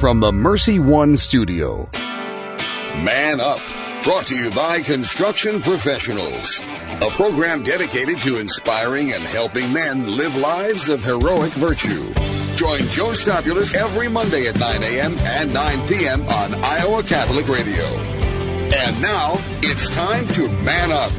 from the Mercy One studio. Man Up, brought to you by Construction Professionals, a program dedicated to inspiring and helping men live lives of heroic virtue. Join Joe Stopulus every Monday at 9 a.m. and 9 p.m. on Iowa Catholic Radio. And now it's time to man up.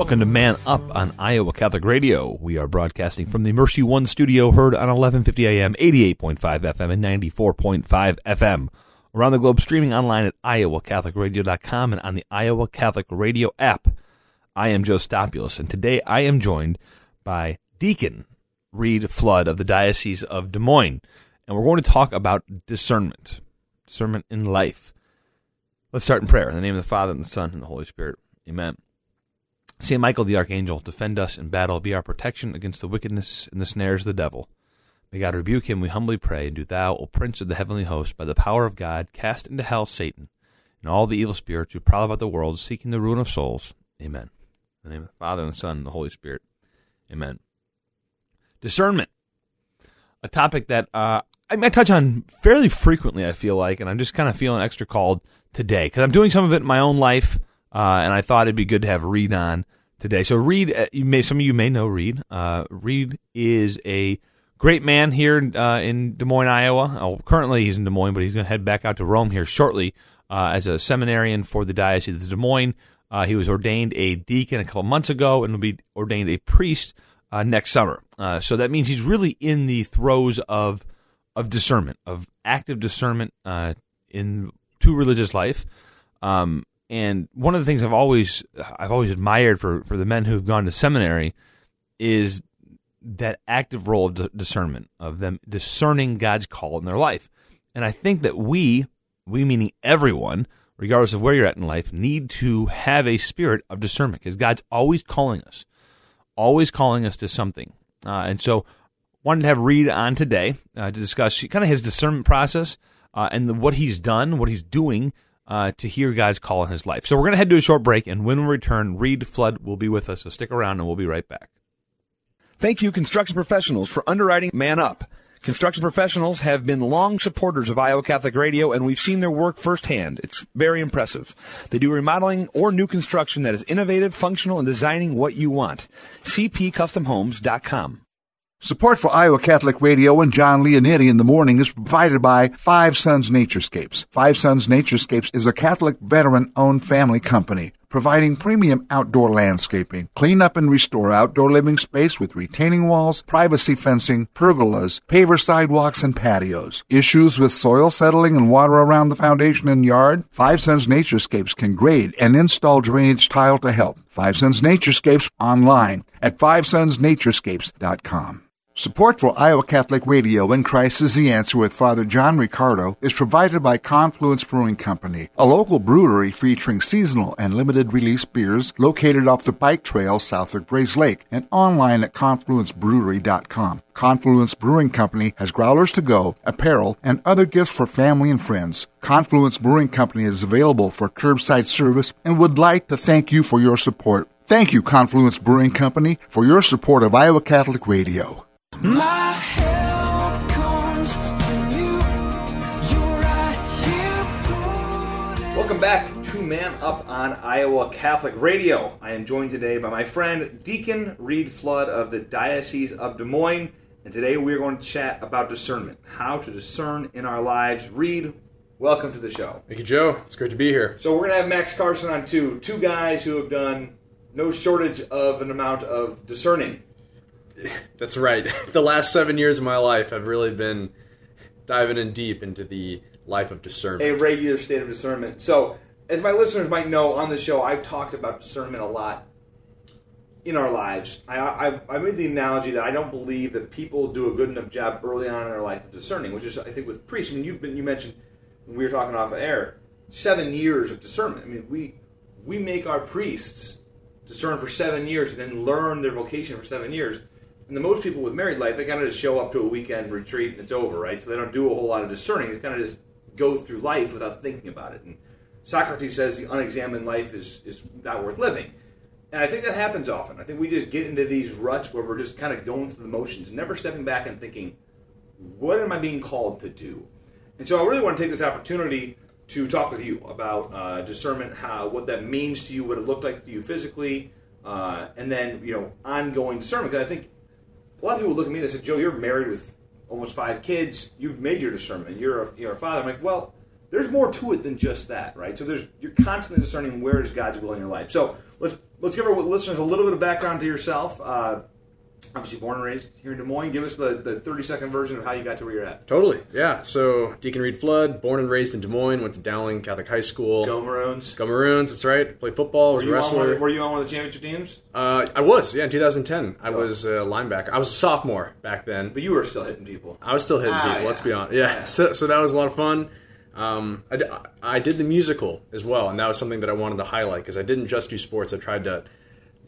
Welcome to Man Up on Iowa Catholic Radio. We are broadcasting from the Mercy One studio, heard on 1150 AM, 88.5 FM, and 94.5 FM. Around the globe, streaming online at iowacatholicradio.com and on the Iowa Catholic Radio app. I am Joe Stopulus, and today I am joined by Deacon Reed Flood of the Diocese of Des Moines, and we're going to talk about discernment, discernment in life. Let's start in prayer. In the name of the Father, and the Son, and the Holy Spirit. Amen. Saint Michael the Archangel, defend us in battle, be our protection against the wickedness and the snares of the devil. May God rebuke him, we humbly pray, and do thou, O Prince of the heavenly host, by the power of God, cast into hell Satan and all the evil spirits who prowl about the world, seeking the ruin of souls. Amen. In the name of the Father, and the Son, and the Holy Spirit. Amen. Discernment. A topic that uh, I, I touch on fairly frequently, I feel like, and I'm just kind of feeling extra called today because I'm doing some of it in my own life uh, and I thought it'd be good to have Reed on today. So Reed, uh, may some of you may know Reed. Uh, Reed is a great man here uh, in Des Moines, Iowa. Oh, currently, he's in Des Moines, but he's going to head back out to Rome here shortly uh, as a seminarian for the Diocese of Des Moines. He was ordained a deacon a couple months ago and will be ordained a priest next summer. so that means he's really in the throes of of discernment, of active discernment in to religious life. Um, and one of the things I've always I've always admired for for the men who've gone to seminary is that active role of discernment of them discerning God's call in their life. And I think that we, we meaning everyone, regardless of where you're at in life, need to have a spirit of discernment because God's always calling us, always calling us to something. Uh, and so, wanted to have Reed on today uh, to discuss kind of his discernment process uh, and the, what he's done, what he's doing uh, to hear God's call in his life. So we're going to head to a short break, and when we return, Reed Flood will be with us. So stick around, and we'll be right back. Thank you, construction professionals, for underwriting Man Up. Construction professionals have been long supporters of Iowa Catholic Radio, and we've seen their work firsthand. It's very impressive. They do remodeling or new construction that is innovative, functional, and designing what you want. CPCustomHomes.com. Support for Iowa Catholic Radio and John Leonetti in the morning is provided by Five Sons Naturescapes. Five Sons Naturescapes is a Catholic veteran owned family company providing premium outdoor landscaping, clean up and restore outdoor living space with retaining walls, privacy fencing, pergolas, paver sidewalks, and patios. Issues with soil settling and water around the foundation and yard? Five Sons Naturescapes can grade and install drainage tile to help. Five Sons Naturescapes online at fivesonsnaturescapes.com. Support for Iowa Catholic Radio and Christ is the Answer with Father John Riccardo is provided by Confluence Brewing Company, a local brewery featuring seasonal and limited release beers located off the bike trail south of Grays Lake and online at confluencebrewery.com. Confluence Brewing Company has growlers to go, apparel, and other gifts for family and friends. Confluence Brewing Company is available for curbside service and would like to thank you for your support. Thank you, Confluence Brewing Company, for your support of Iowa Catholic Radio. My help comes from you. Right Welcome back to Man Up on Iowa Catholic Radio. I am joined today by my friend Deacon Reed Flood of the Diocese of Des Moines, and today we are going to chat about discernment, how to discern in our lives. Reed, welcome to the show. Thank you, Joe. It's great to be here. So we're going to have Max Carson on too. Two guys who have done no shortage of an amount of discerning That's right. The last seven years of my life have really been diving in deep into the life of discernment. A regular state of discernment. So, as my listeners might know, on the show, I've talked about discernment a lot in our lives. I, I've, I made the analogy that I don't believe that people do a good enough job early on in their life of discerning, which is, I think, with priests. I mean, you've been, you mentioned when we were talking off air, seven years of discernment. I mean, we we make our priests discern for seven years and then learn their vocation for seven years and the most people with married life, they kind of just show up to a weekend retreat and it's over, right? So they don't do a whole lot of discerning. They kind of just go through life without thinking about it. And Socrates says the unexamined life is, is not worth living. And I think that happens often. I think we just get into these ruts where we're just kind of going through the motions, never stepping back and thinking, what am I being called to do? And so I really want to take this opportunity to talk with you about uh, discernment, how what that means to you, what it looked like to you physically, uh, and then you know ongoing discernment. Because I think a lot of people look at me and they say, "Joe, you're married with almost five kids. You've made your discernment. You're a, you're a father." I'm like, well. There's more to it than just that, right? So there's you're constantly discerning where is God's will in your life. So let's let's give our listeners a little bit of background to yourself. Uh, obviously born and raised here in Des Moines. Give us the, the 30 second version of how you got to where you're at. Totally, yeah. So Deacon Reed Flood, born and raised in Des Moines, went to Dowling Catholic High School. Go Maroons. Go Maroons, that's right. Played football, was a wrestler. one, were you on one of the championship teams? uh, I was, yeah, in 2010. I was a linebacker. I was a sophomore back then. But you were still hitting people. I was still hitting Ah, people, yeah. let's be honest. Yeah, so, so that was a lot of fun. Um, I, d- I did the musical as well, and that was something that I wanted to highlight because I didn't just do sports. I tried to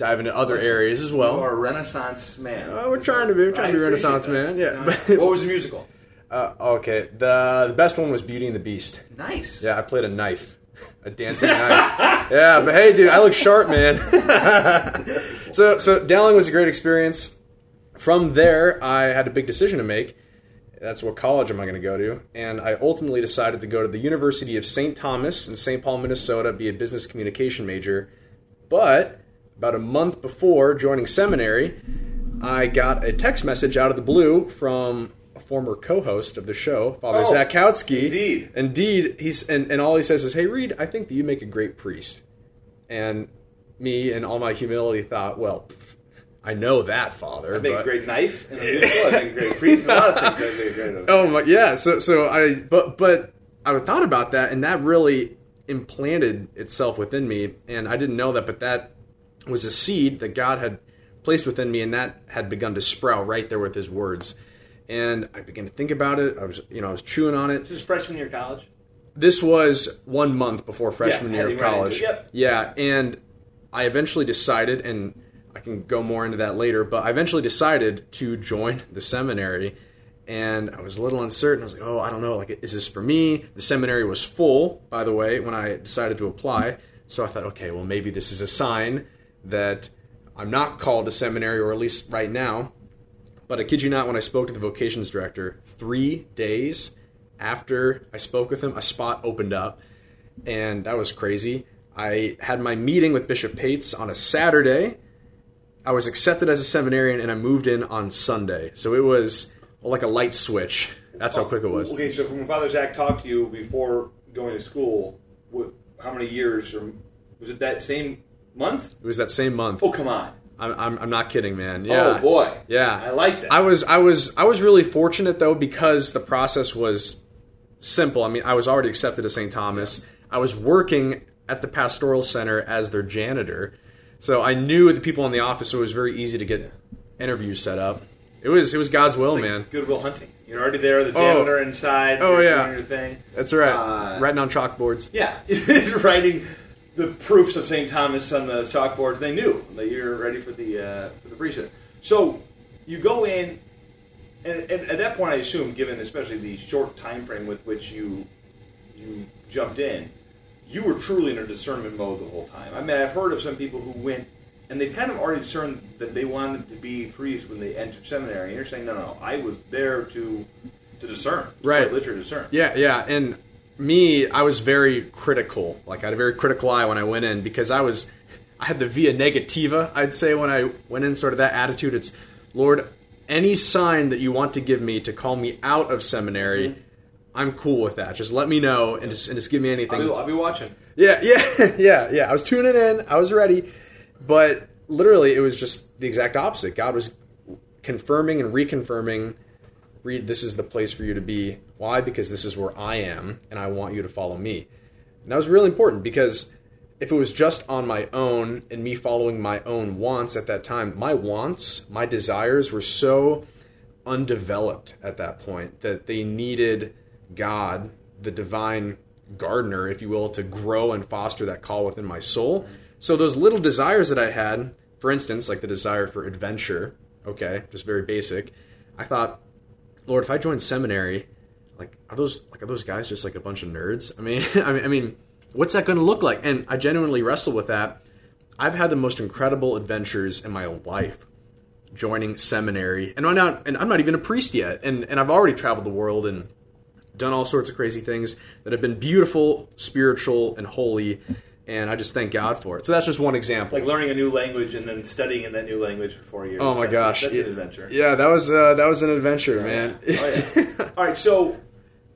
dive into other areas as You well. are a Renaissance man. Uh, we're trying to be, we're trying to be Renaissance man. Yeah. What was the musical? uh, okay, the the best one was Beauty and the Beast. Nice. Yeah, I played a knife, a dancing knife. Yeah, but hey, dude, I look sharp, man. so, so Dowling was a great experience. From there, I had a big decision to make. That's what college am I going to go to? And I ultimately decided to go to the University of St. Thomas in St. Paul, Minnesota, be a business communication major. But about a month before joining seminary, I got a text message out of the blue from a former co-host of the show, Father Oh, Zach Kautsky. indeed. Indeed, he's and, and all he says is, "Hey Reed, I think that you make a great priest." And me, and all my humility, thought, "Well, I know that, Father." I make a great knife and. I make a great priest. A lot of things I make great. Oh my, yeah. So, so I, but, but I thought about that, and that really implanted itself within me, and I didn't know that, but that was a seed that God had placed within me, and that had begun to sprout right there with His words. And I began to think about it. I was, you know, I was chewing on it. This is freshman year of college. This was one month before freshman Yeah, year of heading right into college. yep. Yeah, and I eventually decided, and I can go more into that later, but I eventually decided to join the seminary. And I was a little uncertain. I was like, oh, I don't know. Like, is this for me? The seminary was full, by the way, when I decided to apply. So I thought, okay, well, maybe this is a sign that I'm not called to seminary, or at least right now. But I kid you not, when I spoke to the vocations director, three days after I spoke with him, a spot opened up, and that was crazy. I had my meeting with Bishop Pates on a Saturday. I was accepted as a seminarian, and I moved in on Sunday. So it was like a light switch. That's how quick it was. Okay, so when Father Zach talked to you before going to school, what, how many years, or was it that same month? It was that same month. Oh, come on. I'm, I'm, I'm not kidding, man. Yeah. Oh boy. Yeah, I like that. I was I was I was really fortunate though because the process was simple. I mean, I was already accepted to St. Thomas. I was working at the pastoral center as their janitor, so I knew the people in the office. So it was very easy to get interviews set up. It was it was God's will, Like man. Good Will Hunting. You're already there, the janitor inside. Oh, yeah. doing your thing. That's right. Uh, Writing on chalkboards. Yeah, writing the proofs of St. Thomas on the chalkboard. They knew that you're ready for the uh, for the priesthood. So you go in, and, and at that point, I assume, given especially the short time frame with which you you jumped in, you were truly in a discernment mode the whole time. I mean, I've heard of some people who went and they kind of already discerned that they wanted to be priests when they entered seminary. And you're saying, no, no, I was there to to discern, Right. literally discern. Yeah, yeah. And me, I was very critical. Like I had a very critical eye when I went in because I was I had the via negativa, I'd say when I went in sort of that attitude. It's Lord, any sign that you want to give me to call me out of seminary, mm-hmm. I'm cool with that. Just let me know and just and just give me anything. I'll be, I'll be watching. Yeah, yeah, yeah, yeah. I was tuning in. I was ready, but literally, it was just the exact opposite. God was confirming and reconfirming. Reed, this is the place for you to be. Why? Because this is where I am, and I want you to follow me. And that was really important because if it was just on my own and me following my own wants at that time, my wants, my desires were so undeveloped at that point that they needed God, the divine gardener, if you will, to grow and foster that call within my soul. So those little desires that I had, for instance, like the desire for adventure, okay, just very basic, I thought, Lord, if I join seminary, like are those like are those guys just like a bunch of nerds? I mean, I mean, I mean, what's that going to look like? And I genuinely wrestle with that. I've had the most incredible adventures in my life joining seminary, and I'm not, and I'm not even a priest yet, and and I've already traveled the world and done all sorts of crazy things that have been beautiful, spiritual, and holy. And I just thank God for it. So that's just one example. Like learning a new language and then studying in that new language for four years. oh my That's- gosh, that's Yeah. an adventure. Yeah, that was uh, that was an adventure, man. Oh, yeah. All right, so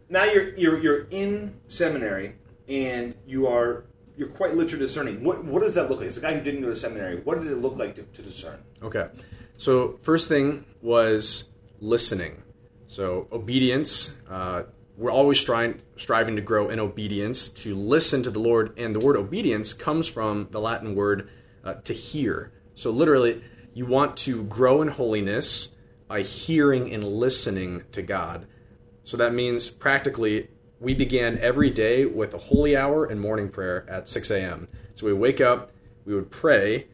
now you're you're you're in seminary and you are you're quite literally discerning. What what does that look like? As a guy who didn't go to seminary, what did it look like to, to discern? Okay. So, first thing was listening. So, obedience. Uh, we're always trying, striving to grow in obedience, to listen to the Lord. And the word obedience comes from the Latin word uh, to hear. So, literally, you want to grow in holiness by hearing and listening to God. So, that means practically we began every day with a holy hour and morning prayer at 6 a.m. So, we wake up, we would pray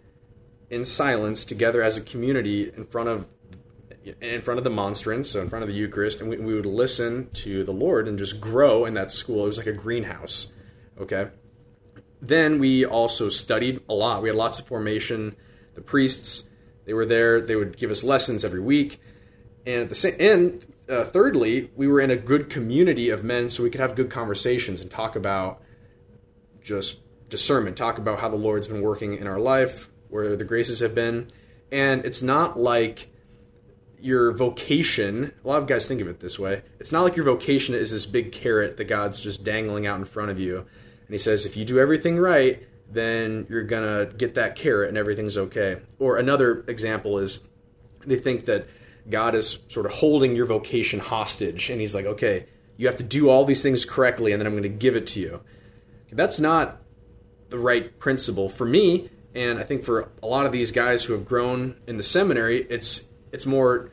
in silence together as a community in front of in front of the monstrance, so in front of the Eucharist, and we, we would listen to the Lord and just grow in that school. It was like a greenhouse. Okay. Then we also studied a lot. We had lots of formation. The priests, they were there. They would give us lessons every week, and at the same and uh, thirdly, we were in a good community of men, so we could have good conversations and talk about just discernment, talk about how the Lord's been working in our life, where the graces have been. And it's not like your vocation, a lot of guys think of it this way. It's not like your vocation is this big carrot that God's just dangling out in front of you. And He says, if you do everything right, then you're going to get that carrot and everything's okay. Or another example is they think that God is sort of holding your vocation hostage. And He's like, okay, you have to do all these things correctly, and then I'm going to give it to you. That's not the right principle for me and i think for a lot of these guys who have grown in the seminary it's it's more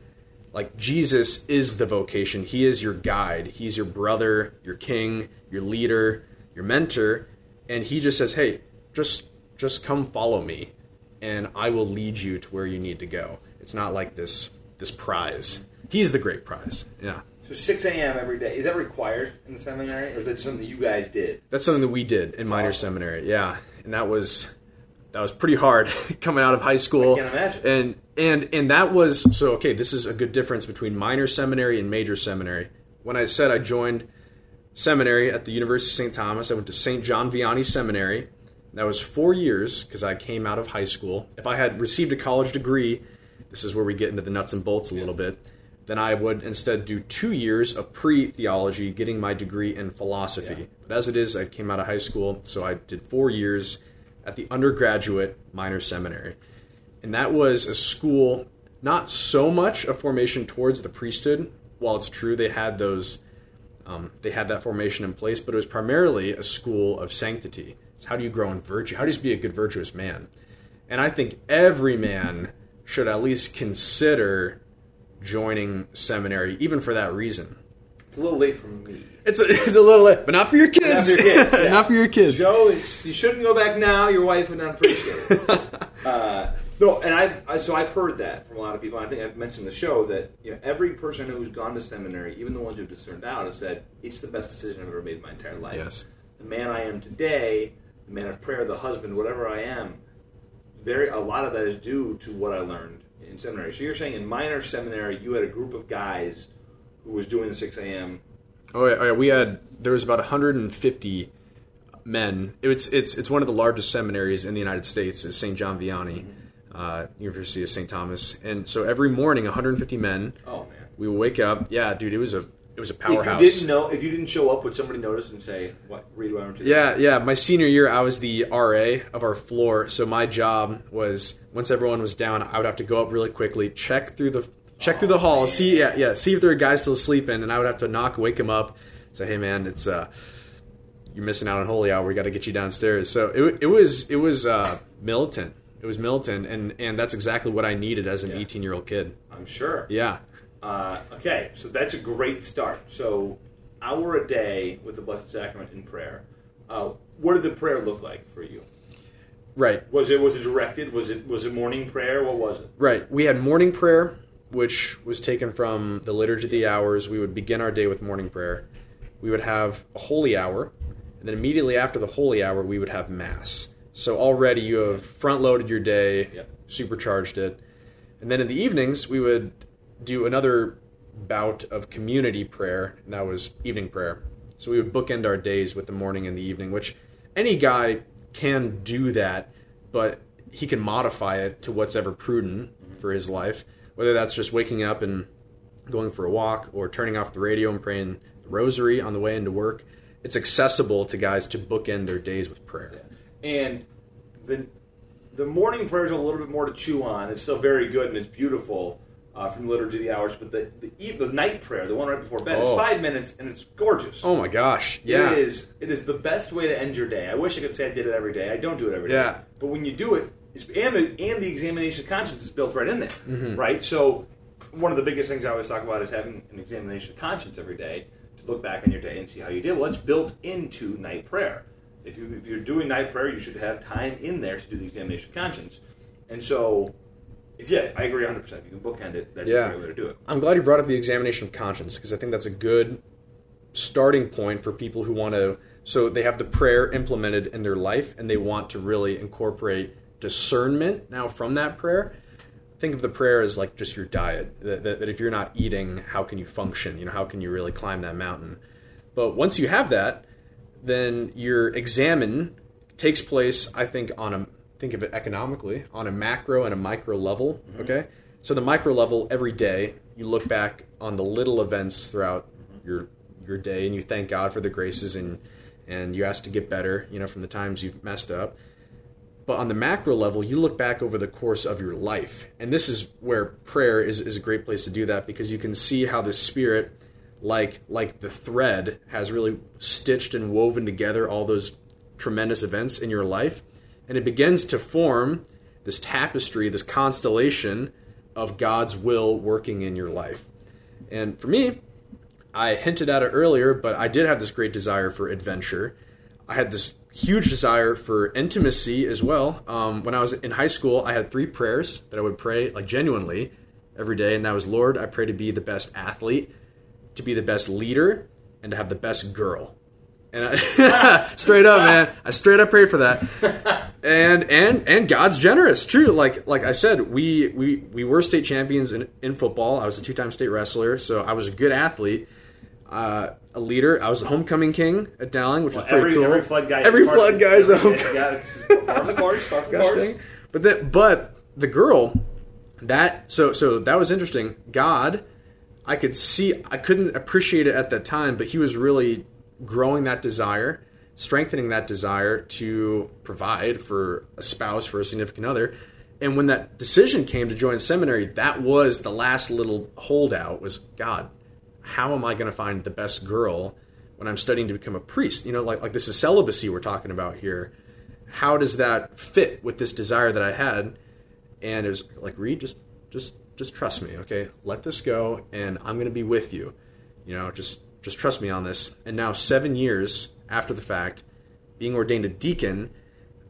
like jesus is the vocation he is your guide he's your brother your king your leader your mentor and he just says hey just just come follow me and i will lead you to where you need to go it's not like this this prize he's the great prize yeah So 6 a.m. every day is that required in the seminary, or is that just something that you guys did? That's something that we did in minor seminary. Yeah, and that was that was pretty hard coming out of high school. I can't imagine. And and and that was so okay. This is a good difference between minor seminary and major seminary. When I said I joined seminary at the University of St. Thomas, I went to St. John Vianney Seminary. That was four years because I came out of high school. If I had received a college degree, this is where we get into the nuts and bolts a little bit. Then I would instead do two years of pre theology, getting my degree in philosophy. But as it is, I came out of high school, so I did four years at the undergraduate minor seminary. And that was a school, not so much a formation towards the priesthood, while it's true they had those um, they had that formation in place, but it was primarily a school of sanctity. It's how do you grow in virtue? How do you be a good virtuous man? And I think every man should at least consider joining seminary, even for that reason. It's a little late for me. It's a, it's a little late, but not for your kids. Not for your kids, yeah. not for your kids. Joe, it's, you shouldn't go back now. Your wife would not appreciate it. uh, no, and I, I so I've heard that from a lot of people. I think I've mentioned the show that you know every person who's gone to seminary, even the ones who've discerned out, have said it's the best decision I've ever made in my entire life. Yes. The man I am today, the man of prayer, the husband, whatever I am, very a lot of that is due to what I learned in seminary. So you're saying in minor seminary, you had a group of guys who was doing the 6 a.m. Oh yeah, oh yeah, we had there was about 150 men. It's it's it's one of the largest seminaries in the United States. Is St. John Vianney, mm-hmm. Uh, University of St. Thomas, and so every morning 150 men. Oh man. We would wake up. Yeah, dude, it was a it was a powerhouse. If you didn't know, if you didn't show up, would somebody notice and say, "What? Read I'm doing?" Yeah, yeah. My senior year, I was the RA of our floor, so my job was once everyone was down, I would have to go up really quickly, check through the check through the hall, see yeah, yeah, see if there are guys still sleeping, and I would have to knock, wake them up, say, "Hey, man, it's uh, you're missing out on holy hour. We got to get you downstairs." So it it was it was uh, militant. It was militant, and and that's exactly what I needed as an 18 year old kid. I'm sure. Yeah. Uh, okay, so that's a great start. So, hour a day with the Blessed Sacrament in prayer. Uh, what did the prayer look like for you? Right. Was it was it directed? Was it was it morning prayer? What was it? Right. We had morning prayer, which was taken from the Liturgy of the Hours. We would begin our day with morning prayer. We would have a holy hour, and then immediately after the holy hour, we would have Mass. So already you have front loaded your day, Yep. supercharged it. And then in the evenings, we would do another bout of community prayer, and that was evening prayer. So we would bookend our days with the morning and the evening, which any guy can do that, but he can modify it to what's ever prudent for his life. Whether that's just waking up and going for a walk or turning off the radio and praying the rosary on the way into work. It's accessible to guys to bookend their days with prayer. And the the morning prayers are a little bit more to chew on. It's still very good and it's beautiful uh, from the liturgy of the hours. But the the, eve, the night prayer, the one right before bed, Oh. is five minutes and it's gorgeous. Oh my gosh. Yeah. It is. It is the best way to end your day. I wish I could say I did it every day. I don't do it every day. Yeah. But when you do it, it's, and the and the examination of conscience is built right in there, Mm-hmm. right? So one of the biggest things I always talk about is having an examination of conscience every day to look back on your day and see how you did. Well, it's built into night prayer. If you if you're doing night prayer, you should have time in there to do the examination of conscience. And so, if yeah, I agree 100. percent If you can bookend it, that's Yeah. a great way to do it. I'm glad you brought up the examination of conscience because I think that's a good starting point for people who want to. So they have the prayer implemented in their life and they want to really incorporate discernment now from that prayer. Think of the prayer as like just your diet. That, that, that if you're not eating, how can you function? You know, how can you really climb that mountain? But once you have that, then your examine takes place, I think, on a think of it economically on a macro and a micro level. Mm-hmm. Okay, so the micro level every day you look back on the little events throughout mm-hmm. your your day and you thank God for the graces and and you ask to get better. You know, from the times you've messed up. But on the macro level, you look back over the course of your life. And this is where prayer is, is a great place to do that because you can see how the Spirit, like like the thread, has really stitched and woven together all those tremendous events in your life. And it begins to form this tapestry, this constellation of God's will working in your life. And for me, I hinted at it earlier, but I did have this great desire for adventure. I had this huge desire for intimacy as well. Um, when I was in high school, I had three prayers that I would pray like genuinely every day, and that was Lord, I pray to be the best athlete, to be the best leader, and to have the best girl. And I, straight up, man, I straight up prayed for that. And and and God's generous, true. Like like I said, we we we were state champions in, in football. I was a two time state wrestler, so I was a good athlete uh, a leader. I was a homecoming king at Dowling, which was pretty every cool. every flood guy, every is flood guy is a homecoming Yeah, it's the course, the course. But that, but the girl, that so so that was interesting. God, I could see, I couldn't appreciate it at that time, but He was really growing that desire, strengthening that desire to provide for a spouse, for a significant other. And when that decision came to join seminary, that was the last little holdout. Was God, how am I going to find the best girl when I'm studying to become a priest? You know, like like this is celibacy we're talking about here how does that fit with this desire that I had? And it was like, Reed, just just just trust me, okay? Let this go, and I'm going to be with you. You know, just just trust me on this. And now, seven years after the fact, being ordained a deacon,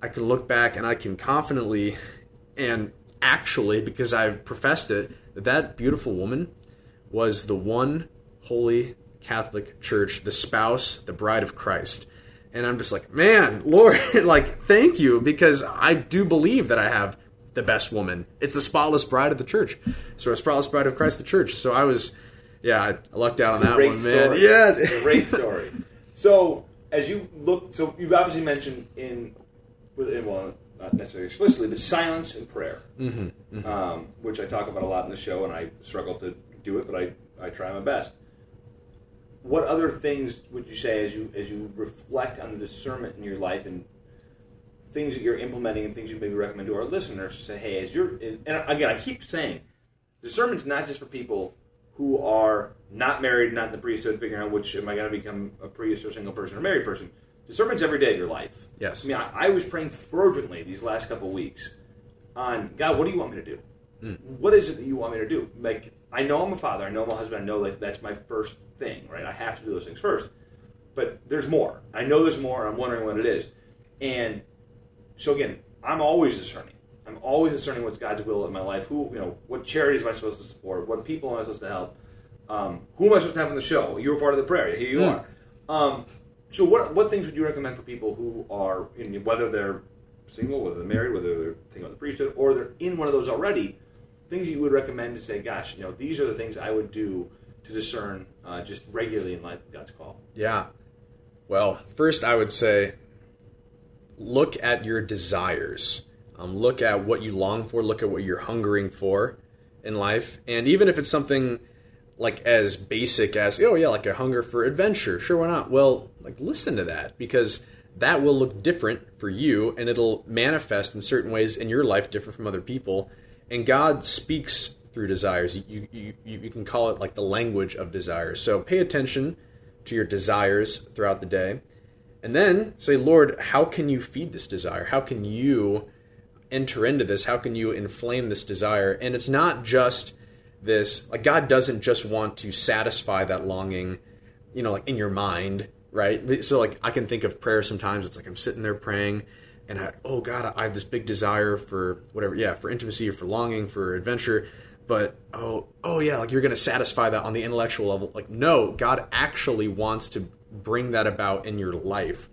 I can look back and I can confidently and actually, because I've professed it, that that beautiful woman was the one holy Catholic Church, the spouse, the bride of Christ. And I'm just like, man, Lord, like, thank you, because I do believe that I have the best woman. It's the spotless bride of the church. So, a spotless bride of Christ, the church. So, I was, yeah, I lucked out on that one, story. man. Yeah. Great story. So, as you look, so you've obviously mentioned in, well, not necessarily explicitly, but silence and prayer, mm-hmm, Um, which I talk about a lot in the show, and I struggle to do it, but I, I try my best. What other things would you say as you as you reflect on the discernment in your life and things that you're implementing and things you maybe recommend to our listeners to say, hey, as you're, and again, I keep saying, discernment's not just for people who are not married, not in the priesthood, figuring out which am I going to become a priest or single person or married person. Discernment's every day of your life. Yes. I mean, I, I was praying fervently these last couple weeks on God. What do you want me to do? Hmm. What is it that you want me to do? Like, I know I'm a father. I know I'm a husband. I know like that's my first thing, right? I have to do those things first. But there's more. I know there's more. I'm wondering what it is. And so again, I'm always discerning. I'm always discerning what's God's will in my life. Who, you know, what charities am I supposed to support? What people am I supposed to help? Um, who am I supposed to have on the show? You were part of the prayer. Here you are. Um, so, what what things would you recommend for people who are, in, whether they're single, whether they're married, whether they're thinking about the priesthood, or they're in one of those already? Things you would recommend to say, gosh, you know, these are the things I would do to discern uh, just regularly in life God's call? Yeah. Well, first I would say look at your desires. Um, look at what you long for. Look at what you're hungering for in life. And even if it's something like as basic as, oh, yeah, like a hunger for adventure, sure, why not? Well, like listen to that because that will look different for you and it'll manifest in certain ways in your life different from other people. And God speaks through desires. You, you, you, you can call it like the language of desires. So pay attention to your desires throughout the day. And then say, Lord, how can you feed this desire? How can you enter into this? How can you inflame this desire? And it's not just this, like, God doesn't just want to satisfy that longing, you know, like in your mind, right? So, like, I can think of prayer sometimes. It's like I'm sitting there praying and I, oh God, I have this big desire for whatever, yeah, for intimacy or for longing, for adventure. But oh, oh yeah, like you're going to satisfy that on the intellectual level. Like, no, God actually wants to bring that about in your life.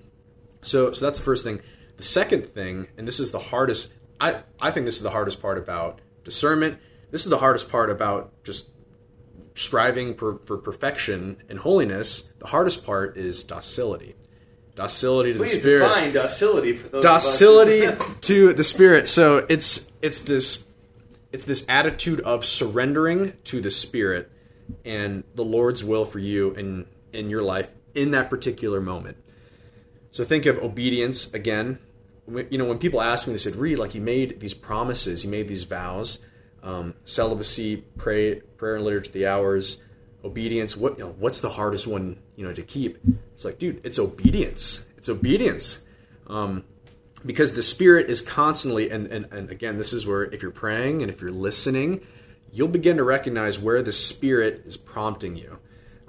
So, so that's the first thing. The second thing, and this is the hardest, I, I think this is the hardest part about discernment. This is the hardest part about just striving for, for perfection and holiness. The hardest part is docility. Docility to Please the spirit. define docility for those. docility Of us to the spirit. So it's it's this it's this attitude of surrendering to the spirit and the Lord's will for you in in your life in that particular moment. So think of obedience again. You know, when people ask me, they said, "Reed, like you made these promises, you made these vows, um, celibacy, pray, prayer and liturgy, the hours, obedience. What you know, what's the hardest one you know to keep?" It's like, dude, it's obedience. It's obedience. Um, because the spirit is constantly and, and and again this is where if you're praying and if you're listening you'll begin to recognize where the spirit is prompting you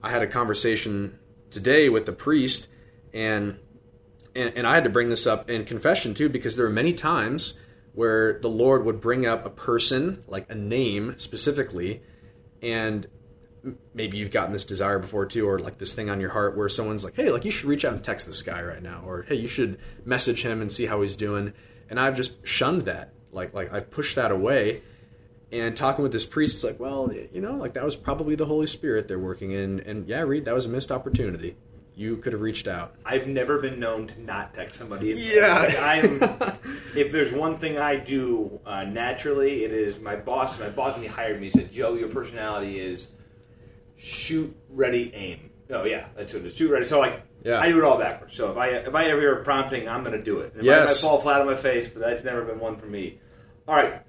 i had a conversation today with the priest and and, and i had to bring this up in confession too because there are many times where the lord would bring up a person like a name specifically and maybe you've gotten this desire before too, or like this thing on your heart where someone's like, hey, like you should reach out and text this guy right now, or hey, you should message him and see how he's doing. And I've just shunned that. Like, like I pushed that away. And talking with this priest, it's like, well, you know, like that was probably the Holy Spirit they're working in. And yeah, Reed, that was a missed opportunity. You could have reached out. I've never been known to not text somebody. Yeah. Like, I'm. if there's one thing I do uh, naturally, it is my boss. My boss when he hired me said, "Joe, your personality is shoot, ready, aim." Oh yeah, that's what it is. Shoot, ready. So like, Yeah. I do it all backwards. So if I if I ever hear a prompting, I'm going to do it. It Yes. might fall flat on my face, but that's never been one for me. All right.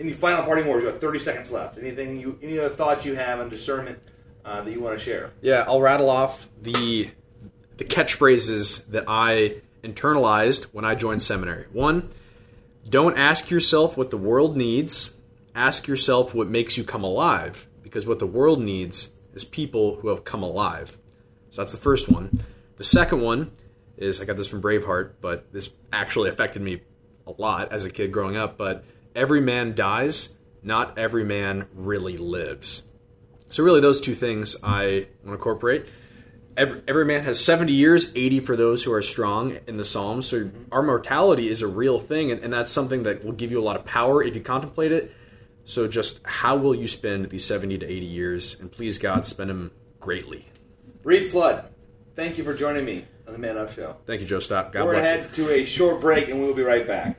Any final parting words? We have 30 seconds left. Anything you? Any other thoughts you have on discernment uh, that you want to share? Yeah, I'll rattle off the the catchphrases that I internalized when I joined seminary. One, don't ask yourself what the world needs. Ask yourself what makes you come alive, because what the world needs is people who have come alive. So that's the first one. The second one is I got this from Braveheart, but this actually affected me a lot as a kid growing up. But every man dies, not every man really lives. So really, those two things I want to incorporate. Every, every man has 70 years, 80 for those who are strong in the Psalms. So our mortality is a real thing, and, and that's something that will give you a lot of power if you contemplate it. So just how will you spend these 70 to 80 years? And please, God, spend them greatly. Reed Flood, thank you for joining me on the Man Up Show. Thank you, Joe Stop. God We're bless you. ahead to a short break, and we'll be right back.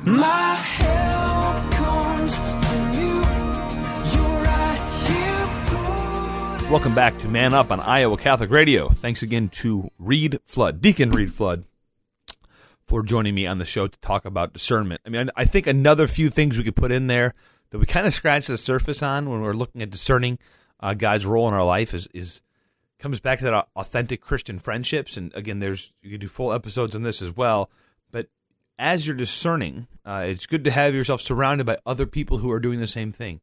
My help comes from you. Right here Welcome back to Man Up on Iowa Catholic Radio. Thanks again to Reed Flood, Deacon Reed Flood, for joining me on the show to talk about discernment. I mean, I think another few things we could put in there that we kind of scratch the surface on when we're looking at discerning uh, God's role in our life is is comes back to that authentic Christian friendships. And again, there's you can do full episodes on this as well. As you're discerning, uh, it's good to have yourself surrounded by other people who are doing the same thing,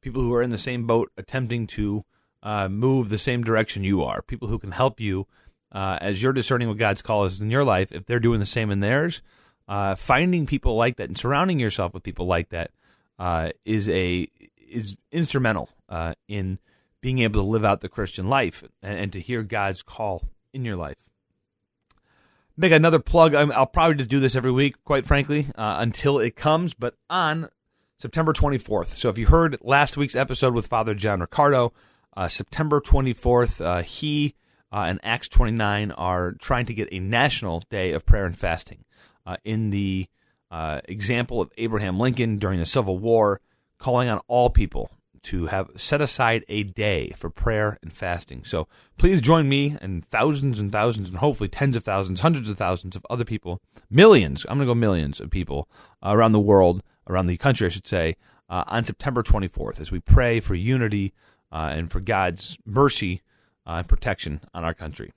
people who are in the same boat, attempting to uh, move the same direction you are, people who can help you uh, as you're discerning what God's call is in your life. If they're doing the same in theirs, uh, finding people like that and surrounding yourself with people like that uh, is a is instrumental uh, in being able to live out the Christian life and, and to hear God's call in your life. Make another plug. i will probably just do this every week, quite frankly, uh, until it comes. But on September 24th. So if you heard last week's episode with Father John Riccardo, uh, September 24th, uh, he uh, and Acts 29 are trying to get a national day of prayer and fasting uh, in the example of Abraham Lincoln during the Civil War, calling on all people to have set aside a day for prayer and fasting. So please join me and thousands and thousands and hopefully tens of thousands, hundreds of thousands of other people, millions, I'm going to go millions of people around the world, around the country, I should say, uh, on September 24th as we pray for unity uh, and for God's mercy uh, and protection on our country.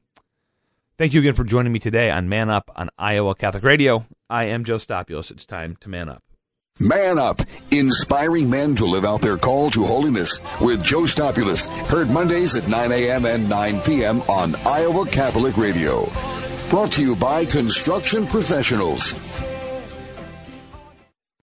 Thank you again for joining me today on Man Up on Iowa Catholic Radio. I am Joe Stopulus. It's time to man up. Man Up, inspiring men to live out their call to holiness with Joe Stopulus. Heard Mondays at 9 a.m. and 9 p.m. on Iowa Catholic Radio. Brought to you by Construction Professionals.